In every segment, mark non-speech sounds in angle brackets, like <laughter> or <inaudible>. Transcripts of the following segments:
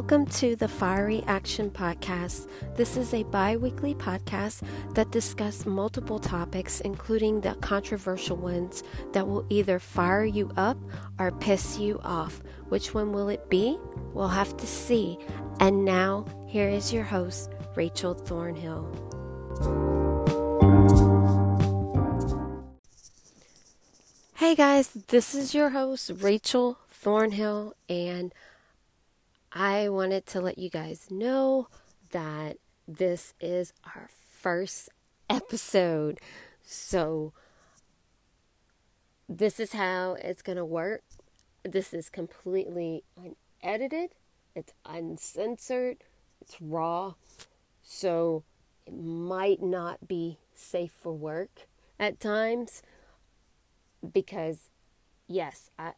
Welcome to the Fiery Action Podcast. This is a bi weekly podcast that discusses multiple topics, including the controversial ones that will either fire you up or piss you off. Which one will it be? We'll have to see. And now, here is your host, Rachel Thornhill. Hey guys, this is your host, Rachel Thornhill, and I wanted to let you guys know that this is our first episode. So, this is how it's going to work. This is completely unedited, it's uncensored, it's raw. So, it might not be safe for work at times because, yes, I,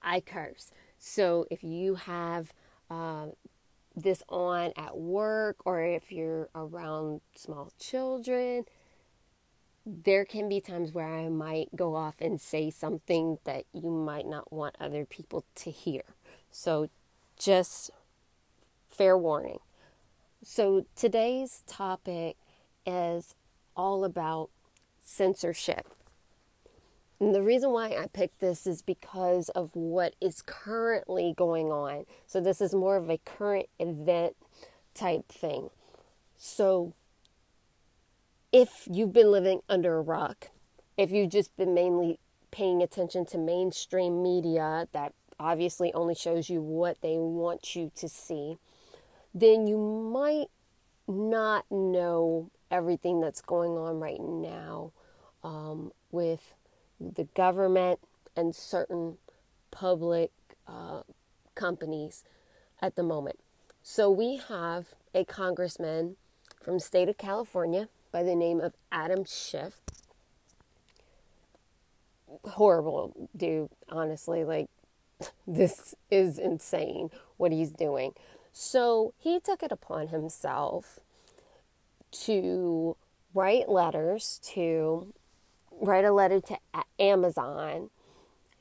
I curse. So, if you have uh, this on at work or if you're around small children, there can be times where I might go off and say something that you might not want other people to hear. So, just fair warning. So, today's topic is all about censorship. And the reason why I picked this is because of what is currently going on. So, this is more of a current event type thing. So, if you've been living under a rock, if you've just been mainly paying attention to mainstream media that obviously only shows you what they want you to see, then you might not know everything that's going on right now um, with the government and certain public uh, companies at the moment. So we have a congressman from state of California by the name of Adam Schiff. Horrible dude, honestly. Like, <laughs> this is insane what he's doing. So he took it upon himself to write letters to write a letter to Amazon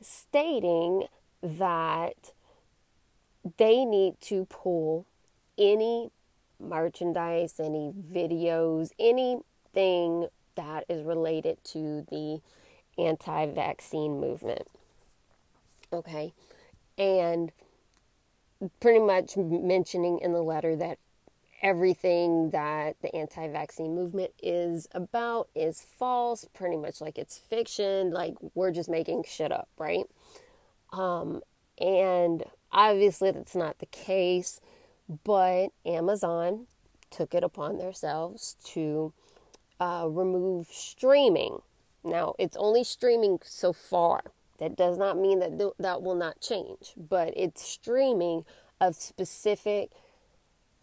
stating that they need to pull any merchandise, any videos, anything that is related to the anti vaccine movement. Okay. And pretty much mentioning in the letter that everything that the anti vaccine movement is about is false, pretty much like it's fiction, like we're just making shit up, right? Um, and obviously that's not the case, but Amazon took it upon themselves to uh, remove streaming. Now, it's only streaming so far. That does not mean that th- that will not change, but it's streaming of specific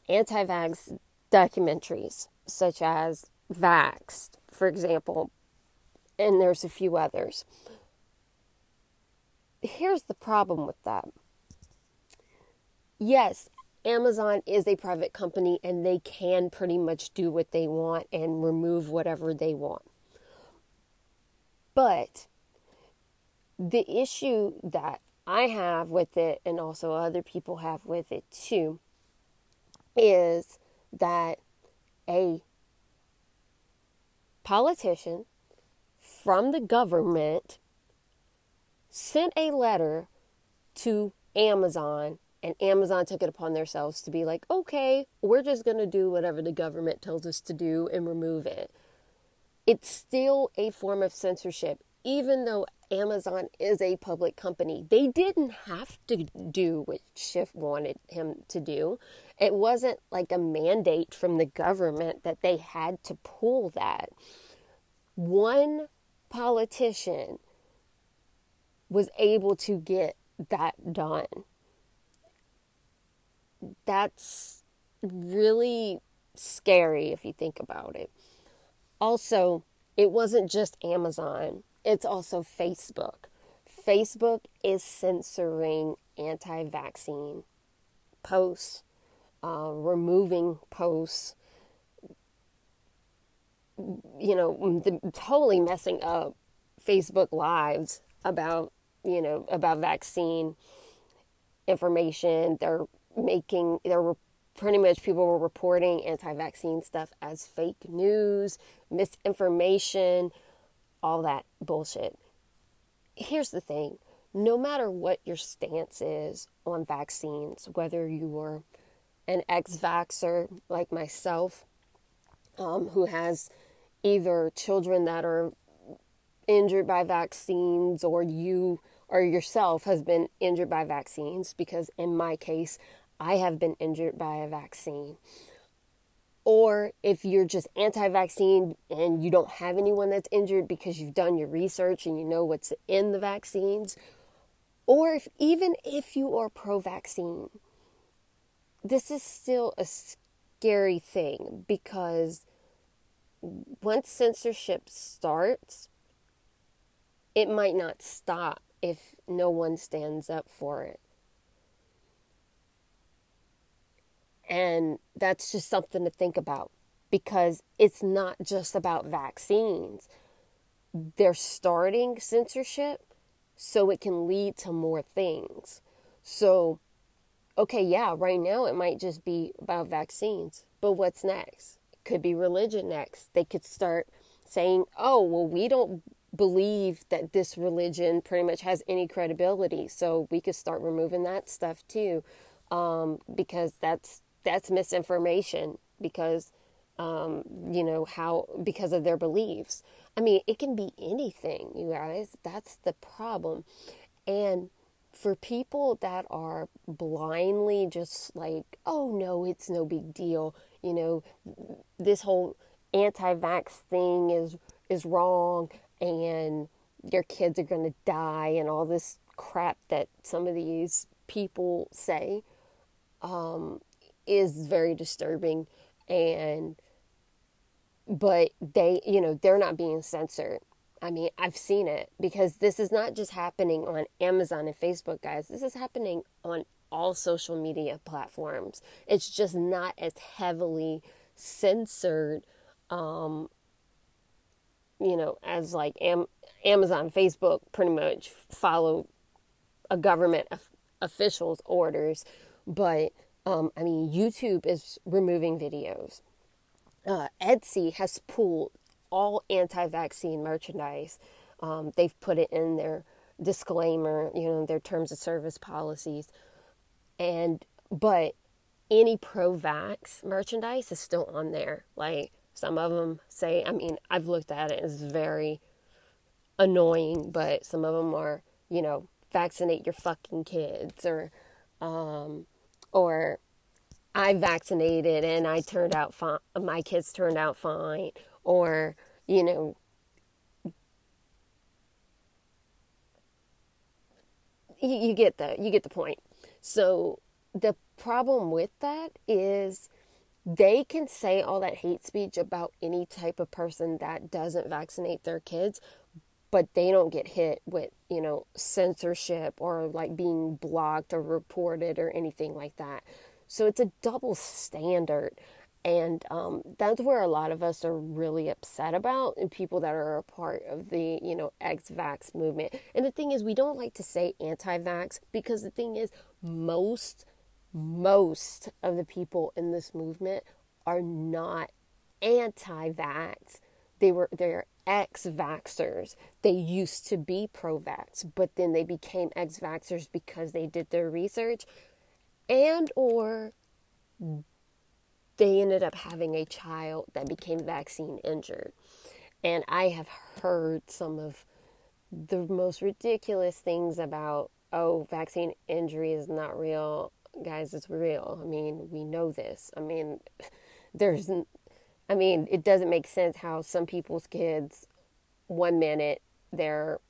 anti vax documentaries, such as Vaxxed, for example, and there's a few others. Here's the problem with that. Yes, Amazon is a private company and they can pretty much do what they want and remove whatever they want. But the issue that I have with it, and also other people have with it too, is that a politician from the government sent a letter to Amazon and Amazon took it upon themselves to be like, okay, we're just going to do whatever the government tells us to do and remove it. It's still a form of censorship, even though Amazon is a public company. They didn't have to do what Schiff wanted him to do. It wasn't like a mandate from the government that they had to pull that. One politician was able to get that done. That's really scary if you think about it. Also, it wasn't just Amazon it's also Facebook. Facebook is censoring anti vaccine posts, uh, removing posts, you know, the, totally messing up Facebook lives about, you know, about vaccine information. They're making there were pretty much people were reporting anti-vaccine stuff as fake news, misinformation, all that bullshit. Here's the thing, no matter what your stance is on vaccines, whether you are an ex-vaxxer like myself, um, who has either children that are injured by vaccines or you or yourself has been injured by vaccines because in my case I have been injured by a vaccine. Or if you're just anti vaccine and you don't have anyone that's injured because you've done your research and you know what's in the vaccines. Or if even if you are pro vaccine, this is still a scary thing because once censorship starts, it might not stop if no one stands up for it. And that's just something to think about because it's not just about vaccines. They're starting censorship so it can lead to more things. So, okay, yeah, right now it might just be about vaccines, but what's next? Could be religion next. They could start saying, oh, well, we don't believe that this religion pretty much has any credibility. So we could start removing that stuff too, um, because that's that's misinformation because um, you know how because of their beliefs. I mean, it can be anything, you guys. That's the problem. And for people that are blindly just like, oh no, it's no big deal, you know, this whole anti-vax thing is is wrong and your kids are going to die and all this crap that some of these people say. Um, is very disturbing and but they you know they're not being censored. I mean i've seen it because this is not just happening on amazon and facebook guys. This is happening on all social media platforms. It's just not as heavily censored um you know as like Am- amazon facebook pretty much follow a government of- official's orders. But um, I mean, YouTube is removing videos. Uh, Etsy has pulled all anti vaccine merchandise. Um, they've put it in their disclaimer, you know, their terms of service policies. And, but any pro vax merchandise is still on there. Like some of them say, I mean, I've looked at it, it's very annoying, but some of them are, you know, vaccinate your fucking kids or, um, or I vaccinated and I turned out fine, my kids turned out fine, or, you know, you, you get the you get the point. So the problem with that is they can say all that hate speech about any type of person that doesn't vaccinate their kids, but they don't get hit with, you know, censorship or like being blocked or reported or anything like that. So it's a double standard. And um, that's where a lot of us are really upset about, and people that are a part of the, you know, ex-vax movement. And the thing is, we don't like to say anti-vax because the thing is, most, most of the people in this movement are not anti-vax. They were they're ex-vaxxers. They used to be pro-vax, but then they became ex-vaxxers because they did their research and or they ended up having a child that became vaccine injured. And I have heard some of the most ridiculous things about oh, vaccine injury is not real. Guys, it's real. I mean, we know this. I mean, <laughs> there's I mean, it doesn't make sense how some people's kids, one minute they're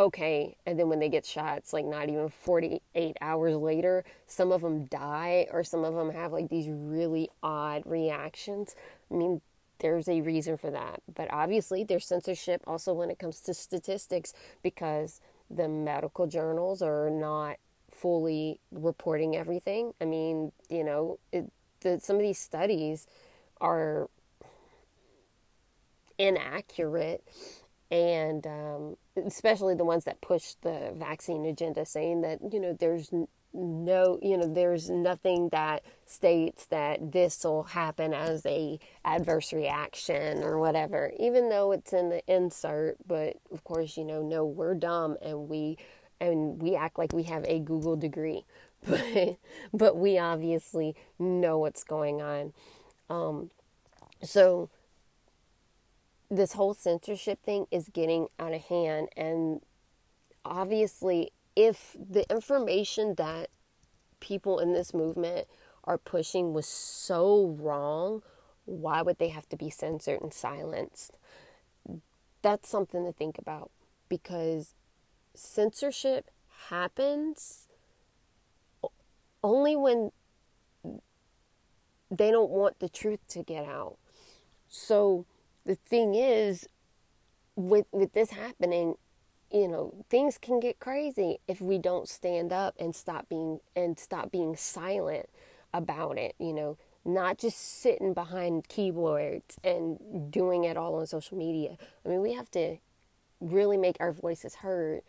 okay, and then when they get shot, it's like not even 48 hours later, some of them die, or some of them have like these really odd reactions. I mean, there's a reason for that. But obviously, there's censorship also when it comes to statistics because the medical journals are not fully reporting everything. I mean, you know, it, the, some of these studies are inaccurate and um, especially the ones that push the vaccine agenda saying that you know there's no, you know, there's nothing that states that this will happen as a adverse reaction or whatever, even though it's in the insert. But of course, you know, no, we're dumb and we and we act like we have a Google degree, <laughs> but but we obviously know what's going on. Um, so this whole censorship thing is getting out of hand, and obviously, if the information that people in this movement are pushing was so wrong, why would they have to be censored and silenced? That's something to think about because censorship happens only when they don't want the truth to get out. So the thing is with with this happening, you know, things can get crazy if we don't stand up and stop being and stop being silent about it, you know, not just sitting behind keyboards and doing it all on social media. I mean, we have to really make our voices heard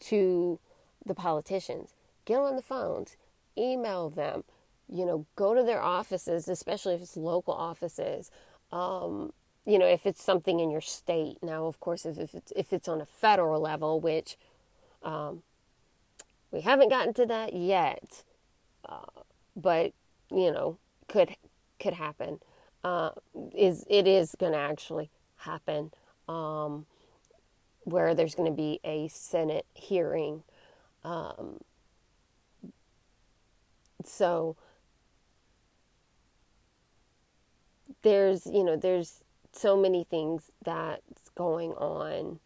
to the politicians. Get on the phones, email them, you know, go to their offices, especially if it's local offices. Um, you know, if it's something in your state. Now, of course, if, if it's if it's on a federal level, which um, we haven't gotten to that yet, uh, but you know, could could happen. Uh, is it is going to actually happen? Um, where there's going to be a Senate hearing. Um, so there's you know there's so many things that's going on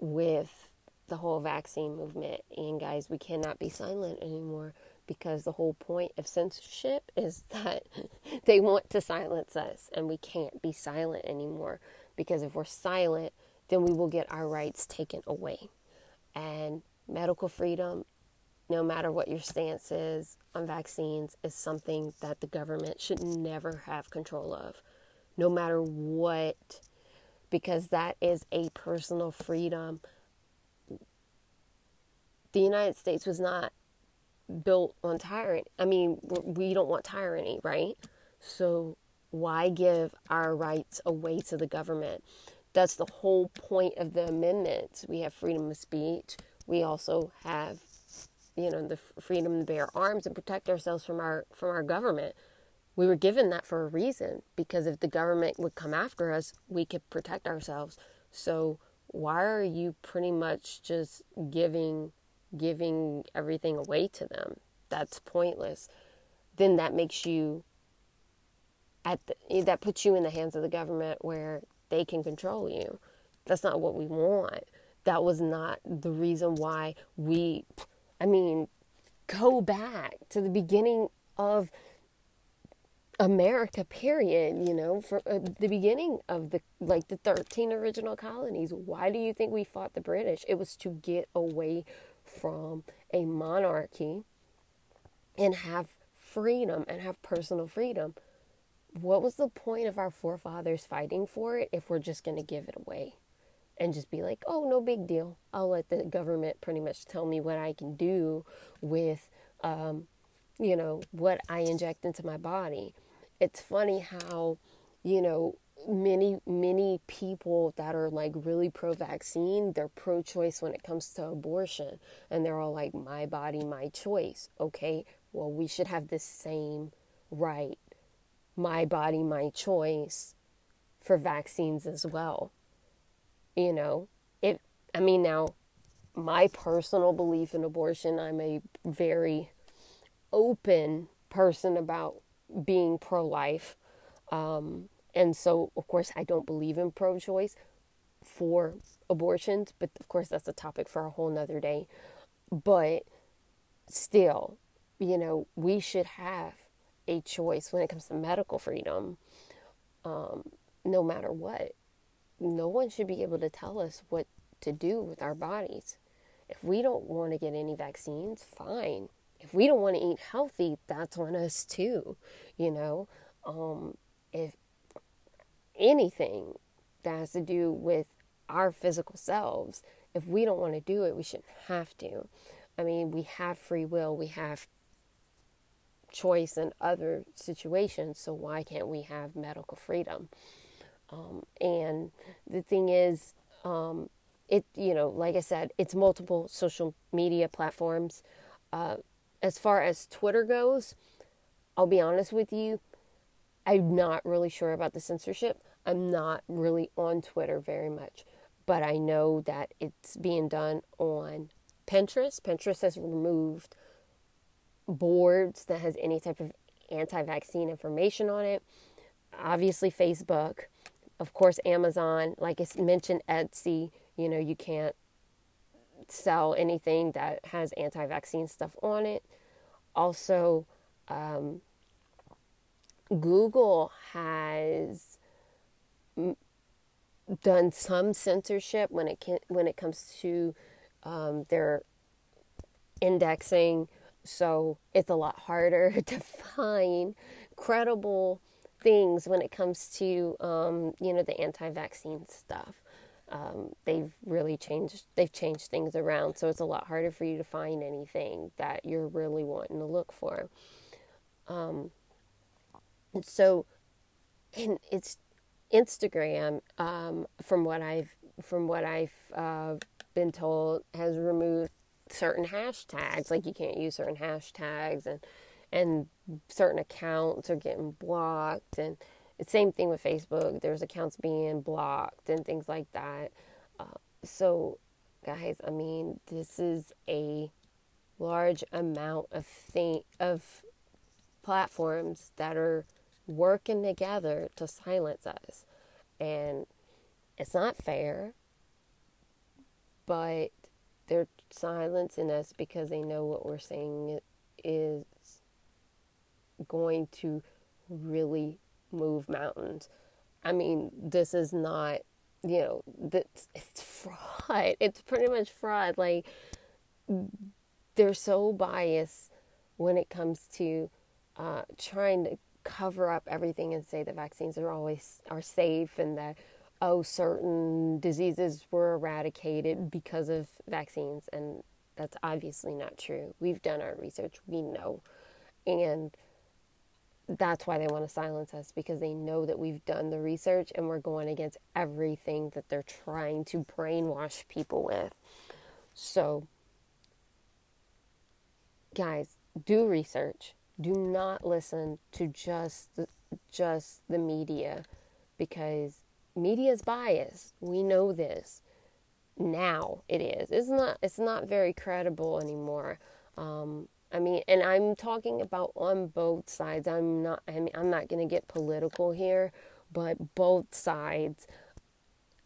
with the whole vaccine movement and guys we cannot be silent anymore because the whole point of censorship <laughs> is that they want to silence us and we can't be silent anymore because if we're silent then we will get our rights taken away. And medical freedom, no matter what your stance is on vaccines, is something that the government should never have control of, no matter what, because that is a personal freedom. The United States was not built on tyranny. I mean, we don't want tyranny, right? So why give our rights away to the government? That's the whole point of the amendments. We have freedom of speech. We also have, you know, the freedom to bear arms and protect ourselves from our from our government. We were given that for a reason because if the government would come after us, we could protect ourselves. So why are you pretty much just giving giving everything away to them? That's pointless. Then that makes you at the, eh, that puts you in the hands of the government where they can control you. That's not what we want. That was not the reason why we, I mean, go back to the beginning of America, period, you know, for uh, the beginning of the, like the 13 original colonies. Why do you think we fought the British? It was to get away from a monarchy and have freedom and have personal freedom what was the point of our forefathers fighting for it if we're just going to give it away and just be like, oh, no big deal. I'll let the government pretty much tell me what I can do with, um, you know, what I inject into my body. It's funny how, you know, many, many people that are like really pro vaccine, they're pro choice when it comes to abortion. And they're all like, my body, my choice. Okay, well, we should have the same right my body, my choice for vaccines as well. You know, it, I mean, now, my personal belief in abortion, I'm a very open person about being pro life. Um, and so, of course, I don't believe in pro choice for abortions, but of course, that's a topic for a whole nother day. But still, you know, we should have a choice when it comes to medical freedom, um, no matter what. No one should be able to tell us what to do with our bodies. If we don't want to get any vaccines, fine. If we don't want to eat healthy, that's on us too. You know, um, if anything that has to do with our physical selves, if we don't want to do it, we shouldn't have to. I mean, we have free will, we have choice in other situations, so why can't we have medical freedom? Um, and the thing is, um, it you know, like I said, it's multiple social media platforms. Uh, as far as Twitter goes, I'll be honest with you, I'm not really sure about the censorship. I'm not really on Twitter very much, but I know that it's being done on Pinterest. Pinterest has removed boards that has any type of anti-vaccine information on it. Obviously Facebook, of course Amazon, like I mentioned Etsy, you know, you can't sell anything that has anti-vaccine stuff on it. Also, um, Google has done some censorship when it can, when it comes to um, their indexing. So it's a lot harder <laughs> to find credible things when it comes to um, you know the anti-vaccine stuff. Um, they've really changed they've changed things around so it's a lot harder for you to find anything that you're really wanting to look for um, so and it's instagram um, from what i've from what i've uh, been told has removed certain hashtags like you can't use certain hashtags and and certain accounts are getting blocked and same thing with Facebook. There's accounts being blocked and things like that. Uh, so, guys, I mean, this is a large amount of thing of platforms that are working together to silence us, and it's not fair. But they're silencing us because they know what we're saying is going to really move mountains. I mean, this is not, you know, this, it's fraud. <laughs> It's pretty much fraud. Like, they're so biased when it comes to uh, trying to cover up everything and say that vaccines are always are safe and that oh certain diseases were eradicated because of vaccines and that's obviously not true. We've done our research, we know. And that's why they want to silence us because they know that we've done the research and we're going against everything that they're trying to brainwash people with. So, guys, do research. Do not listen to just the, just the media because media is biased. We know this. Now it is. It's not. It's not very credible anymore. Um, I mean, and I'm talking about on both sides. I'm not. I mean, I'm not going to get political here, but both sides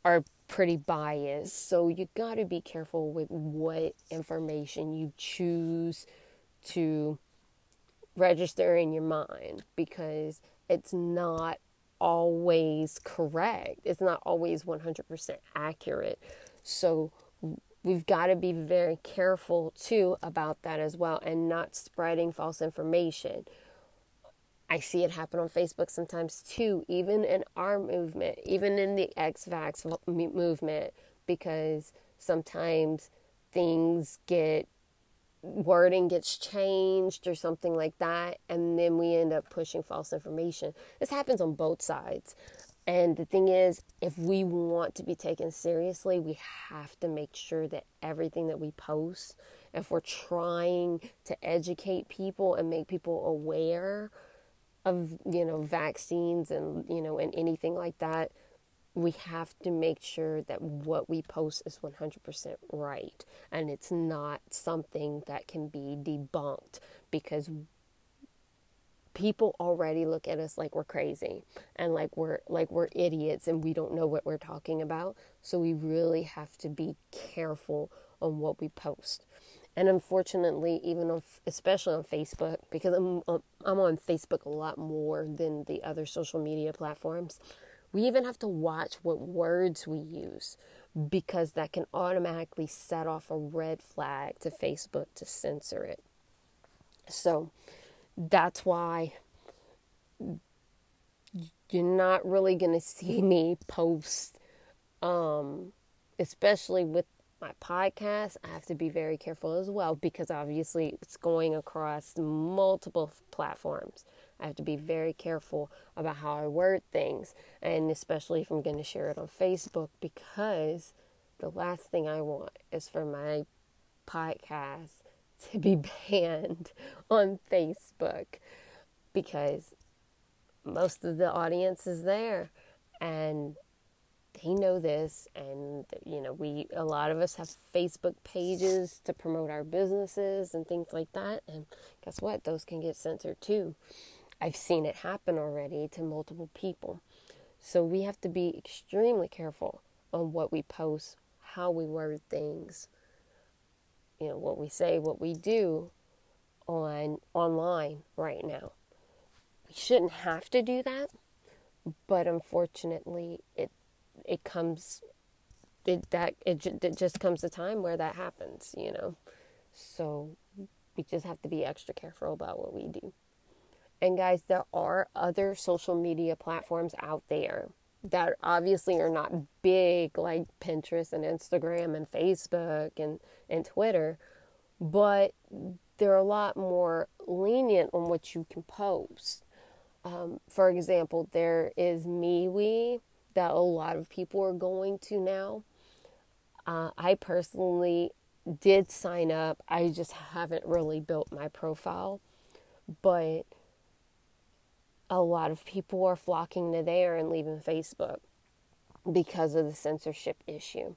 are pretty biased. So you got to be careful with what information you choose to register in your mind because it's not always correct. It's not always 100% accurate. So we've got to be very careful too about that as well and not spreading false information. I see it happen on Facebook sometimes too, even in our movement, even in the X Vax movement, because sometimes things get wording gets changed or something like that, and then we end up pushing false information. This happens on both sides. And the thing is, if we want to be taken seriously, we have to make sure that everything that we post, if we're trying to educate people and make people aware of, you know, vaccines and, you know, and anything like that, we have to make sure that what we post is 100% right. And it's not something that can be debunked because people already look at us like we're crazy and like we're like we're idiots and we don't know what we're talking about. So we really have to be careful on what we post. And unfortunately even on especially on Facebook because I'm um, I'm on Facebook a lot more than the other social media platforms we even have to watch what words we use because that can automatically set off a red flag to Facebook to censor it. So that's why you're not really going to see <laughs> me post um, especially with my podcast, I have to be very careful as well because obviously it's going across multiple platforms. I have to be very careful about how I word things, and especially if I'm going to share it on Facebook because the last thing I want is for my podcast to be <laughs> banned on Facebook because most of the audience is there and they know this and you know we a lot of us have facebook pages to promote our businesses and things like that. And guess what? Those can get censored too. I've seen it happen already to multiple people. So we have to be extremely careful on what we post how we word things you know what we say what we do on online right now. We shouldn't have to do that but unfortunately it it comes it that it, it just comes a time where that happens you know? So we just have to be extra careful about what we do. And guys there are other social media platforms out there that obviously are not big like Pinterest and Instagram and Facebook and, and Twitter, but they're a lot more lenient on what you can post. Um, for example, there is MeWe that a lot of people are going to now. Uh, I personally did sign up. I just haven't really built my profile, but a lot of people are flocking to there and leaving Facebook because of the censorship issue.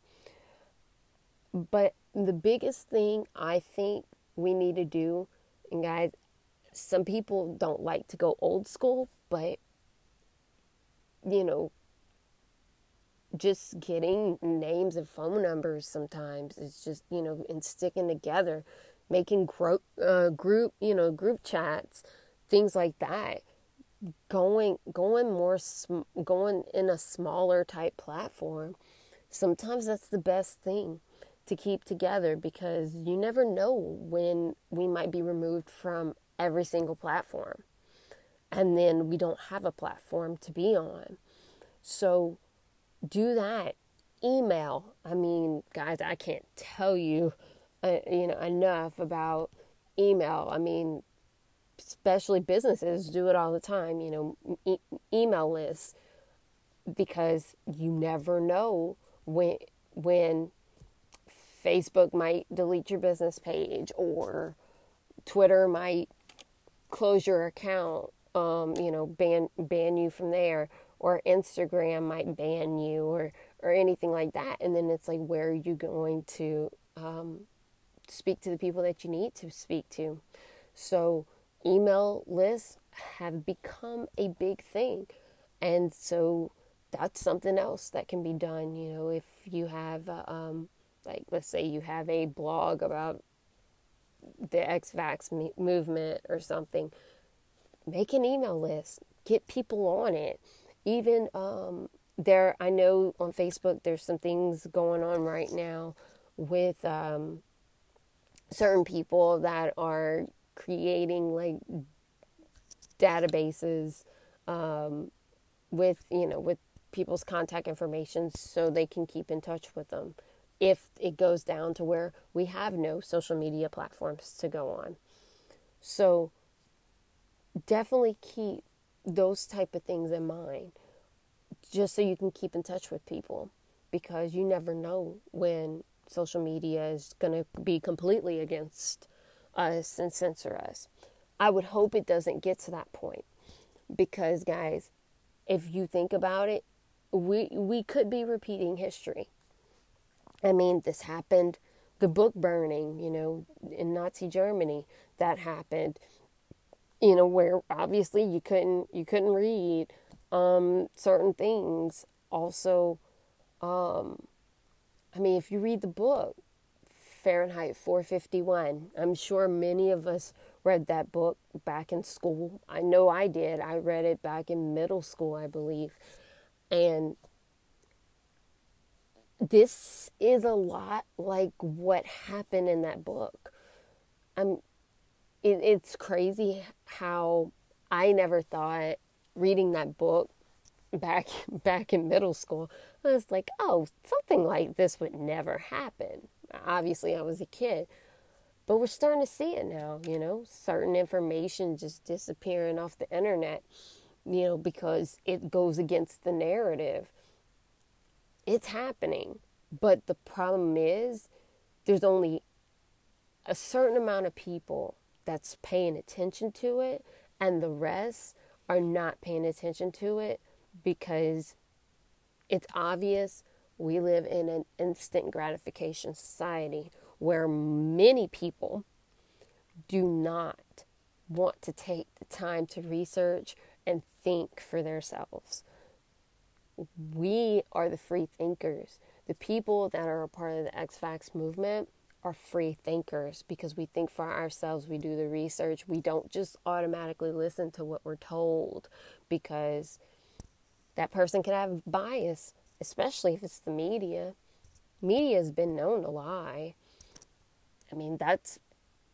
But the biggest thing I think we need to do, and guys, some people don't like to go old school, but you know, just getting names and phone numbers sometimes is just you know and sticking together making group uh, group you know group chats things like that going going more going in a smaller type platform sometimes that's the best thing to keep together because you never know when we might be removed from every single platform and then we don't have a platform to be on so do that. Email. I mean, guys, I can't tell you, uh, you know, enough about email. I mean, especially businesses do it all the time. You know, e- email lists because you never know when when Facebook might delete your business page or Twitter might close your account. Um, you know, ban ban you from there or Instagram might ban you or or anything like that. And then it's like, where are you going to um, speak to the people that you need to speak to? So email lists have become a big thing, and so that's something else that can be done. You know, if you have uh, um, like let's say you have a blog about the X-Vax movement or something, make an email list, get people on it even um, there, I know on Facebook there's some things going on right now with um, certain people that are creating like databases um, with you know with people's contact information so they can keep in touch with them if it goes down to where we have no social media platforms to go on. So definitely keep those type of things in mind just so you can keep in touch with people because you never know when social media is going to be completely against us and censor us. I would hope it doesn't get to that point because guys, if you think about it, we we could be repeating history. I mean, this happened the book burning, you know, in Nazi Germany that happened you know where obviously you couldn't you couldn't read um, certain things also um, i mean if you read the book fahrenheit 451 i'm sure many of us read that book back in school. I know i did. I read it back in middle school i believe. And this is a lot like what happened in that book. I'm it, it's crazy how I never thought reading that book back <laughs> back in middle school, I was like, oh, something like this would never happen. Obviously, I was a kid, but we're starting to see it now. You know, certain information just disappearing off the internet. You know, because it goes against the narrative. It's happening, but the problem is, there's only a certain amount of people that's paying attention to it, and the rest are not paying attention to it because it's obvious we live in an instant gratification society where many people do not want to take the time to research and think for themselves. We are the free thinkers. The people that are a part of the X Vax movement are free thinkers because we think for ourselves, we do the research. We don't just automatically listen to what we're told because that person could have bias, especially if it's the media. Media has been known to lie. I mean, that's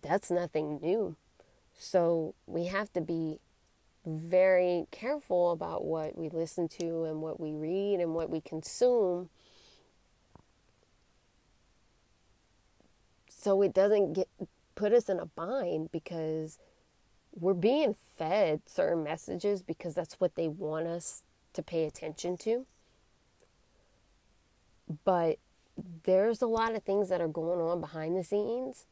that's nothing new. So we have to be very careful about what we listen to and what we read and what we consume so it doesn't get put us in a bind because we're being fed certain messages because that's what they want us to pay attention to. But there's a lot of things that are going on behind the scenes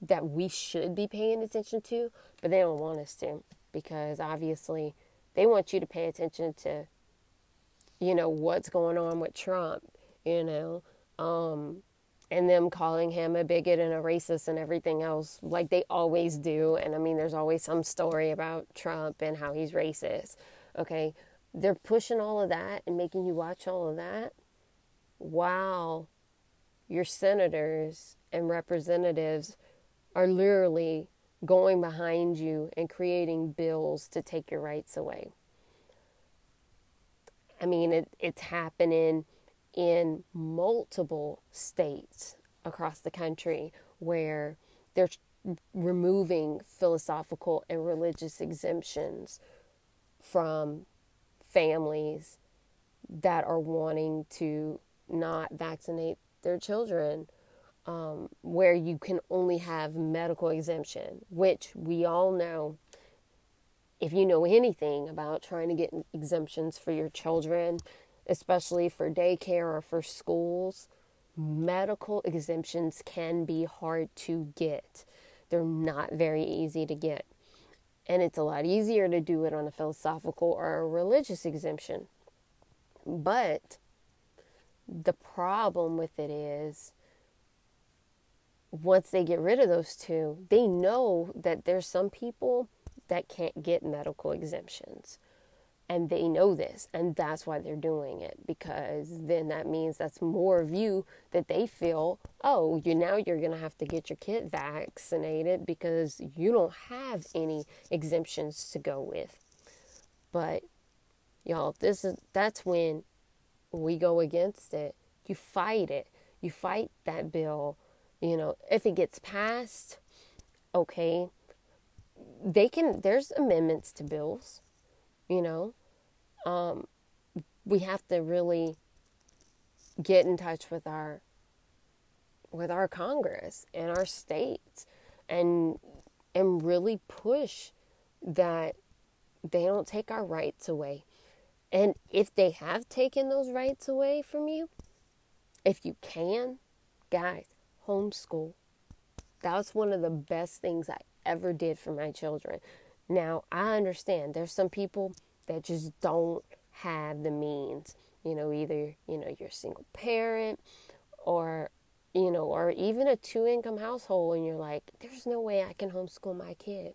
that we should be paying attention to, but they don't want us to because obviously they want you to pay attention to you know what's going on with Trump, you know, um, and them calling him a bigot and a racist and everything else, like they always do. And I mean, there's always some story about Trump and how he's racist. Okay. They're pushing all of that and making you watch all of that while your senators and representatives are literally going behind you and creating bills to take your rights away. I mean, it, it's happening in multiple states across the country where they're removing philosophical and religious exemptions from families that are wanting to not vaccinate their children, um, where you can only have medical exemption, which we all know. If you know anything about trying to get exemptions for your children, especially for daycare or for schools, medical exemptions can be hard to get. They're not very easy to get. And it's a lot easier to do it on a philosophical or a religious exemption. But the problem with it is once they get rid of those two, they know that there's some people that can't get medical exemptions. And they know this and that's why they're doing it because then that means that's more of you that they feel oh you now you're to have to get your kid vaccinated because you don't have any exemptions to go with. But y'all this is that's when we go against it you fight it you fight that bill you know if it gets passed okay they can there's amendments to bills you know um, we have to really get in touch with our with our Congress and our states and and really push that they don't take our rights away. And if they have taken those rights away from you, if you can, guys, homeschool. That was one of the best things I ever did for my children. Now, I understand there's some people that just don't have the means. You know, either, you know, you're a single parent or, you know, or even a two income household and you're like, there's no way I can homeschool my kid.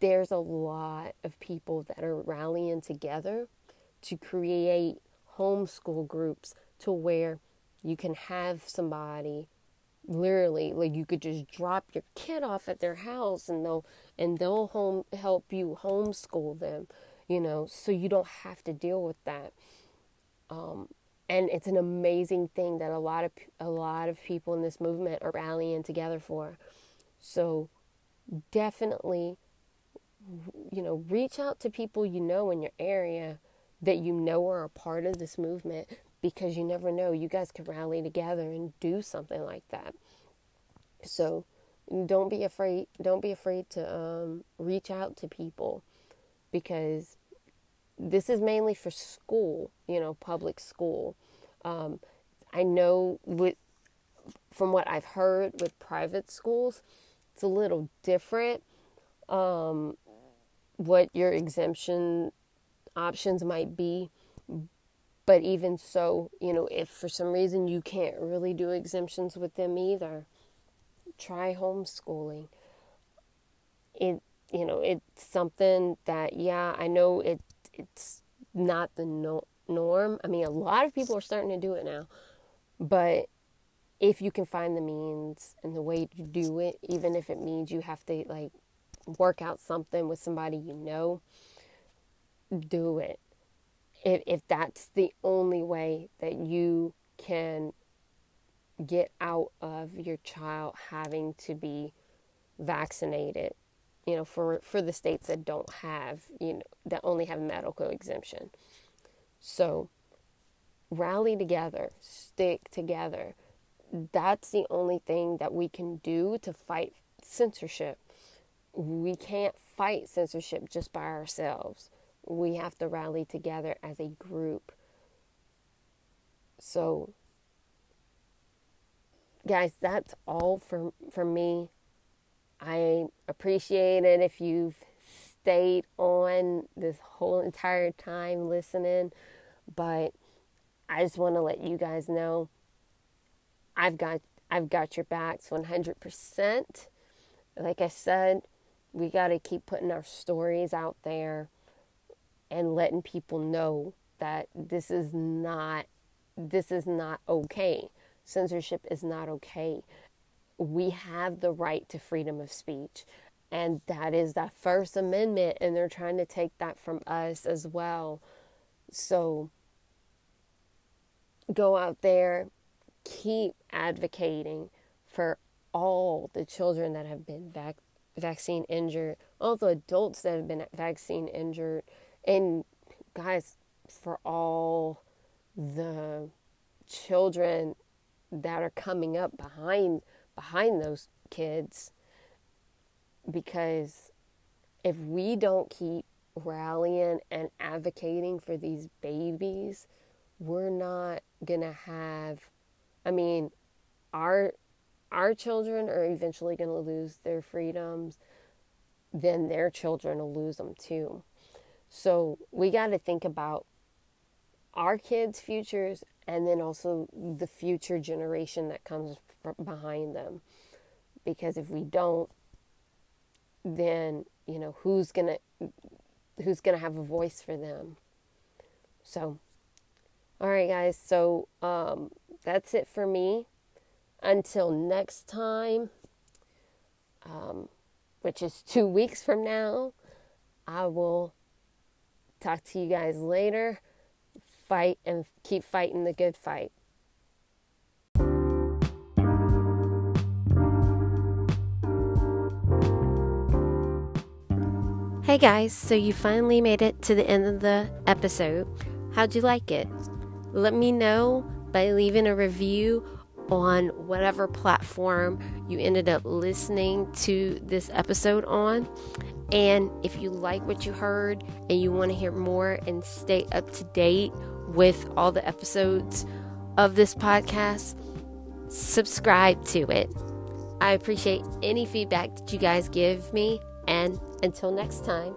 There's a lot of people that are rallying together to create homeschool groups to where you can have somebody literally like you could just drop your kid off at their house and they'll and they'll home help you homeschool them you know so you don't have to deal with that. Um, and it's an amazing thing that a lot of a lot of people in this movement are rallying together for. So definitely you know reach out to people you know in your area that you know are a part of this movement because you never know. You guys could rally together and do something like that. So don't be afraid. Don't be afraid to um, reach out to people because this is mainly for school, you know, public school. Um, I know with from what I've heard with private schools, it's a little different. Um, what your exemption options might be. But even so, you know, if for some reason you can't really do exemptions with them either, try homeschooling. It, you know, it's something that, yeah, I know it, it's not the no, norm. I mean, a lot of people are starting to do it now, but if you can find the means and the way to do it, even if it means you have to like work out something with somebody you know, do it. If, if that's the only way that you can get out of your child having to be vaccinated, you know, for, for the states that don't have, you know, that only have medical exemption. So rally together, stick together. That's the only thing that we can do to fight censorship. We can't fight censorship just by ourselves we have to rally together as a group. So, guys, that's all for, for me. I appreciate it if you've stayed on this whole entire time listening, but I just want to let you guys know I've got I've got your backs 100%. Like I said, we got to keep putting our stories out there and letting people know that this is not this is not okay. Censorship is not okay. We have the right to freedom of speech. And that is the First Amendment, and they're trying to take that from us as well. So go out there, keep advocating for all the children that have been vac- vaccine injured, all the adults that have been vaccine injured, and guys, for all the children that are coming up behind behind those kids because if we don't keep rallying and advocating for these babies, we're not going to have I mean, our our children are eventually going to lose their freedoms, then their children will lose them too. So we got to think about our kids' futures and then also the future generation that comes behind them. Because if we don't, then you know who's gonna who's gonna have a voice for them. So, all right, guys. So um, that's it for me. Until next time, um, which is two weeks from now, I will Talk to you guys later. Fight and keep fighting the good fight. Hey guys, so you finally made it to the end of the episode. How'd you like it? Let me know by leaving a review on whatever platform you ended up listening to this episode on. And if you like what you heard and you want to hear more and stay up to date with all the episodes of this podcast, subscribe to it. I appreciate any feedback that you guys give me. And until next time.